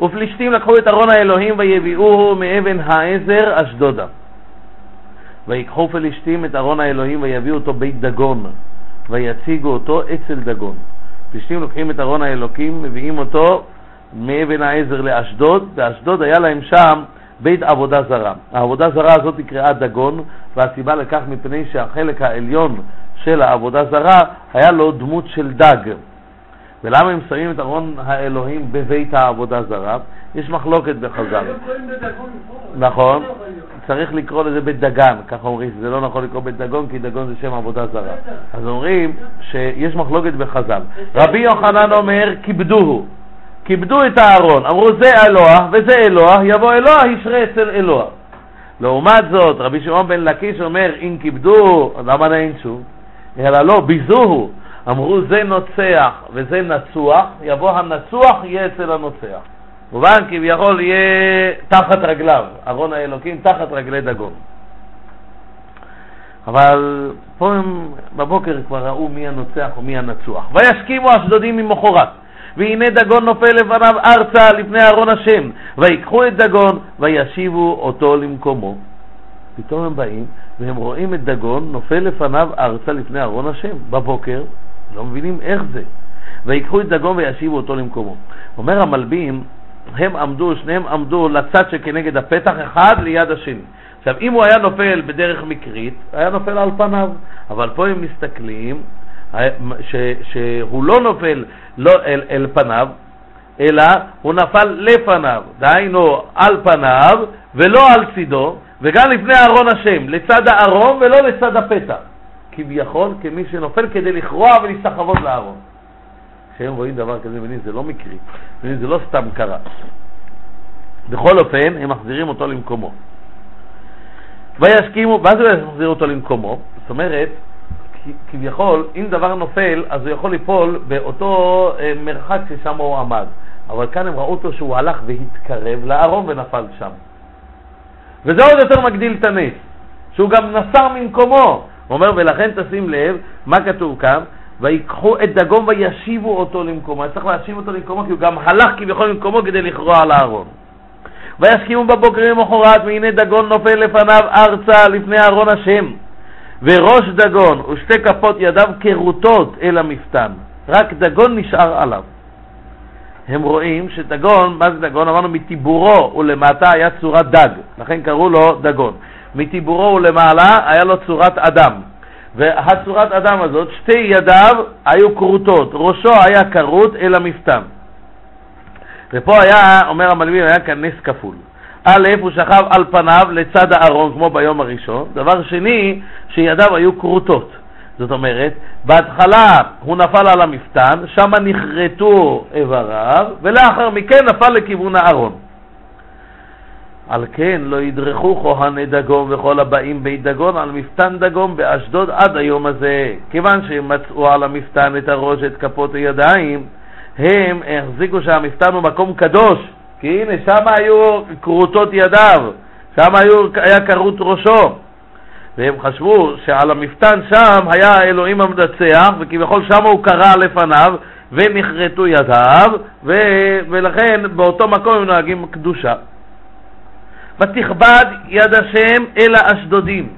ופלישתים לקחו את ארון האלוהים ויביאוהו מאבן העזר אשדודה. ויקחו פלישתים את ארון האלוהים ויביאו אותו בית דגון, ויציגו אותו אצל דגון. פלישתים לוקחים את ארון האלוקים, מביאים אותו מאבן העזר לאשדוד, באשדוד היה להם שם בית עבודה זרה. העבודה זרה הזאת נקראה דגון, והסיבה לכך מפני שהחלק העליון של העבודה זרה היה לו דמות של דג. ולמה הם שמים את ארון האלוהים בבית העבודה זרה? יש מחלוקת בחז"ל. נכון, צריך לקרוא לזה בית דגן, ככה אומרים, זה לא נכון לקרוא בית דגון, כי דגון זה שם עבודה זרה. אז אומרים שיש מחלוקת בחז"ל. רבי יוחנן אומר, כיבדוהו. כיבדו את הארון, אמרו זה אלוה וזה אלוה, יבוא אלוה, ישרה אצל אלוה. לעומת זאת, רבי שמעון בן לקיש אומר, אם כיבדו, למה נעים שוב? אלא לא, ביזוהו. אמרו זה נוצח וזה נצוח, יבוא הנצוח יהיה אצל הנוצח. מובן כביכול יהיה תחת רגליו, ארון האלוקים תחת רגלי דגון. אבל פה הם בבוקר כבר ראו מי הנוצח ומי הנצוח. וישכימו אשדודים ממחרת, והנה דגון נופל לפניו ארצה לפני ארון השם, ויקחו את דגון וישיבו אותו למקומו. פתאום הם באים והם רואים את דגון נופל לפניו ארצה לפני ארון השם בבוקר, לא מבינים איך זה. ויקחו את דגון וישיבו אותו למקומו. אומר המלבים, הם עמדו, שניהם עמדו לצד שכנגד הפתח, אחד ליד השני. עכשיו, אם הוא היה נופל בדרך מקרית, היה נופל על פניו, אבל פה הם מסתכלים ש, שהוא לא נופל לא אל, אל פניו, אלא הוא נפל לפניו, דהיינו על פניו ולא על צידו, וגם לפני ארון השם, לצד הארון ולא לצד הפתח. כביכול כמי שנופל כדי לכרוע ולהסתחוות לארון. כשהם רואים דבר כזה, מבינים, זה לא מקרי, מבינים, זה לא סתם קרה. בכל אופן, הם מחזירים אותו למקומו. ויסכימו, מה זה מחזיר אותו למקומו? זאת אומרת, כביכול, אם דבר נופל, אז הוא יכול ליפול באותו אה, מרחק ששם הוא עמד. אבל כאן הם ראו אותו שהוא הלך והתקרב לארון ונפל שם. וזה עוד יותר מגדיל את הנס, שהוא גם נסר ממקומו. הוא אומר, ולכן תשים לב, מה כתוב כאן? ויקחו את דגון וישיבו אותו למקומו. צריך להשיב אותו למקומו כי הוא גם הלך כביכול למקומו כדי לכרוע על הארון. ויסכימו בבוקר למחרת, והנה דגון נופל לפניו ארצה לפני ארון השם. וראש דגון ושתי כפות ידיו כרוטות אל המפתן. רק דגון נשאר עליו. הם רואים שדגון, מה זה דגון? אמרנו מטיבורו ולמטה היה צורת דג, לכן קראו לו דגון. מטיבורו ולמעלה היה לו צורת אדם. והצורת אדם הזאת, שתי ידיו היו כרותות, ראשו היה כרות אל המפתן. ופה היה, אומר המלווים, היה כאן נס כפול. א', הוא שכב על פניו לצד הארון, כמו ביום הראשון. דבר שני, שידיו היו כרותות. זאת אומרת, בהתחלה הוא נפל על המפתן, שם נחרטו איבריו, ולאחר מכן נפל לכיוון הארון. על כן לא ידרכו כהני דגון וכל הבאים בית דגון על מפתן דגון באשדוד עד היום הזה. כיוון שהם מצאו על המפתן את הראש, את כפות הידיים, הם החזיקו שהמפתן הוא מקום קדוש, כי הנה שם היו כרותות ידיו, שם היו, היה כרות ראשו. והם חשבו שעל המפתן שם היה האלוהים המנצח, וכביכול שם הוא קרא לפניו, ונכרתו ידיו, ו... ולכן באותו מקום הם נוהגים קדושה. ותכבד יד השם אל האשדודים,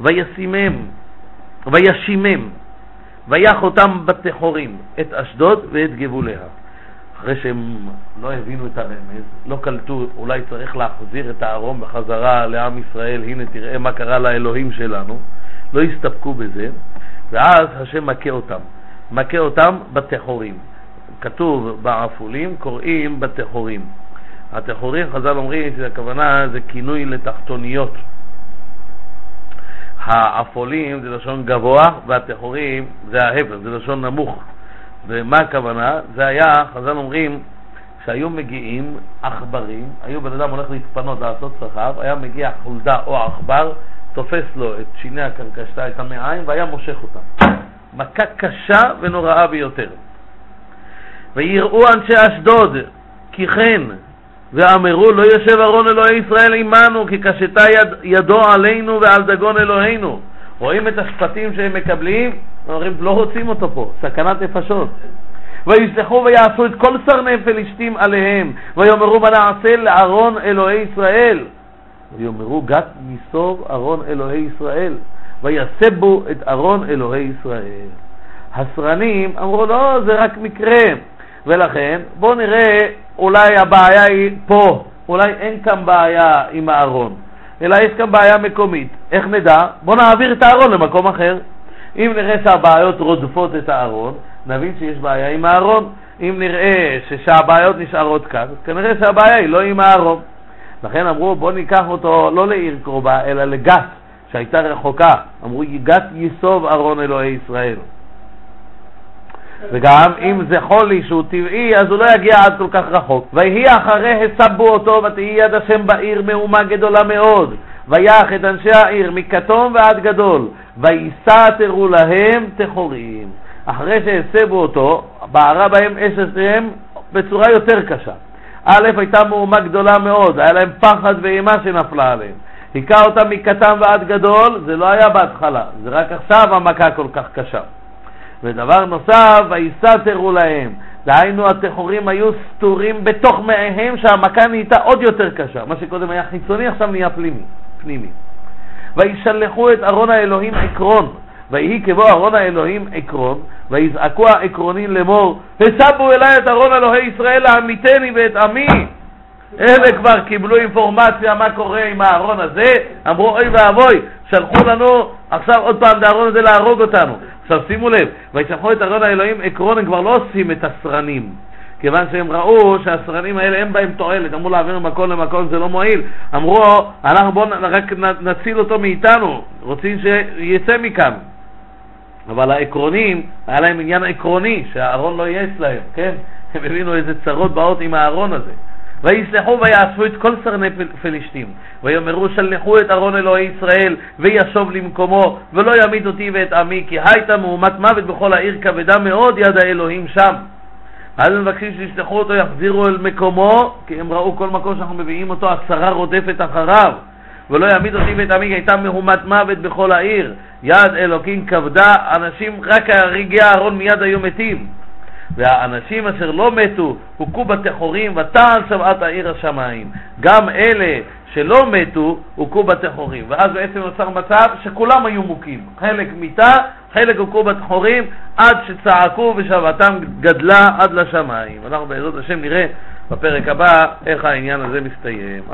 וישימם, וישימם, ויח אותם בתחורים, את אשדוד ואת גבוליה. אחרי שהם לא הבינו את הרמז, לא קלטו, אולי צריך להחזיר את הארון בחזרה לעם ישראל, הנה תראה מה קרה לאלוהים שלנו, לא הסתפקו בזה, ואז השם מכה אותם, מכה אותם בתחורים. כתוב בעפולים, קוראים בתחורים. התחורים, חז"ל אומרים שהכוונה זה כינוי לתחתוניות. העפולים זה לשון גבוה והתחורים זה ההפך, זה לשון נמוך. ומה הכוונה? זה היה, חז"ל אומרים, שהיו מגיעים עכברים, היו בן אדם הולך להתפנות לעשות צחב, היה מגיע חולדה או עכבר, תופס לו את שיני הקרקשתה, את המעיים, והיה מושך אותם. מכה קשה ונוראה ביותר. ויראו אנשי אשדוד כי כן ואמרו לא יושב ארון אלוהי ישראל עמנו כי קשתה יד, ידו עלינו ועל דגון אלוהינו רואים את השפטים שהם מקבלים אומרים לא רוצים אותו פה, סכנת נפשות וישלחו ויעשו את כל סרני פלישתים עליהם, ויאמרו מה נעשה לארון אלוהי ישראל. ויאמרו גת מסוב ארון אלוהי ישראל, ויסבו את ארון אלוהי ישראל. הסרנים אמרו לא, זה רק מקרה, ולכן בואו נראה, אולי הבעיה היא פה, אולי אין כאן בעיה עם הארון, אלא יש כאן בעיה מקומית. איך נדע? בואו נעביר את הארון למקום אחר. אם נראה שהבעיות רודפות את הארון, נבין שיש בעיה עם הארון. אם נראה שהבעיות נשארות כאן, אז כנראה שהבעיה היא לא עם הארון. לכן אמרו בואו ניקח אותו לא לעיר קרובה, אלא לגת, שהייתה רחוקה. אמרו גת יסוב ארון אלוהי ישראל. וגם אם זה חולי שהוא טבעי, אז הוא לא יגיע עד כל כך רחוק. ויהי אחרי הסבו אותו, ותהי יד השם בעיר מהומה גדולה מאוד. ויח את אנשי העיר מכתום ועד גדול, ויסתרו להם תחורים. אחרי שהסבו אותו, בערה בהם אש השם בצורה יותר קשה. א', הייתה מהומה גדולה מאוד, היה להם פחד ואימה שנפלה עליהם. היכה אותם מקטן ועד גדול, זה לא היה בהתחלה, זה רק עכשיו המכה כל כך קשה. ודבר נוסף, ויסתרו להם. דהיינו, הטחורים היו סתורים בתוך מאיהם, שהמכה נהייתה עוד יותר קשה. מה שקודם היה חיצוני, עכשיו נהיה פנימי. פנימי. וישלחו את ארון האלוהים עקרון, ויהי כבוא ארון האלוהים עקרון, ויזעקו העקרונים לאמור, הסבו אליי את ארון אלוהי ישראל לעמיתני ואת עמי. אלה כבר קיבלו אינפורמציה מה קורה עם הארון הזה, אמרו אוי ואבוי, שלחו לנו עכשיו עוד פעם את הארון הזה להרוג אותנו. עכשיו שימו לב, וישלחו את ארון האלוהים עקרון, הם כבר לא עושים את הסרנים. כיוון שהם ראו שהסרנים האלה אין בהם תועלת, אמרו להעביר ממקום למקום זה לא מועיל, אמרו אנחנו בואו רק נציל אותו מאיתנו, רוצים שיצא מכאן. אבל העקרונים, היה להם עניין עקרוני, שהארון לא יהיה אצלהם, כן? הם הבינו איזה צרות באות עם הארון הזה. ויסלחו ויאספו את כל סרני פלישתים, ויאמרו שלחו את ארון אלוהי ישראל, וישוב למקומו, ולא ימית אותי ואת עמי, כי הייתה מהומת מוות בכל העיר כבדה מאוד יד האלוהים שם. אז מבקשים שישלחו אותו, יחזירו אל מקומו, כי הם ראו כל מקום שאנחנו מביאים אותו, הצרה רודפת אחריו. ולא יעמיד אותי ואת עמי, הייתה מהומת מוות בכל העיר. יד אלוקים כבדה, אנשים, רק רגעי הארון מיד היו מתים. והאנשים אשר לא מתו הוכו בתחורים ותעל שבעת העיר השמיים. גם אלה שלא מתו הוכו בתחורים. ואז בעצם נוצר מצב שכולם היו מוכים. חלק מיתה, חלק הוכו בתחורים, עד שצעקו ושבתם גדלה עד לשמיים. אנחנו בעזרת השם נראה בפרק הבא איך העניין הזה מסתיים.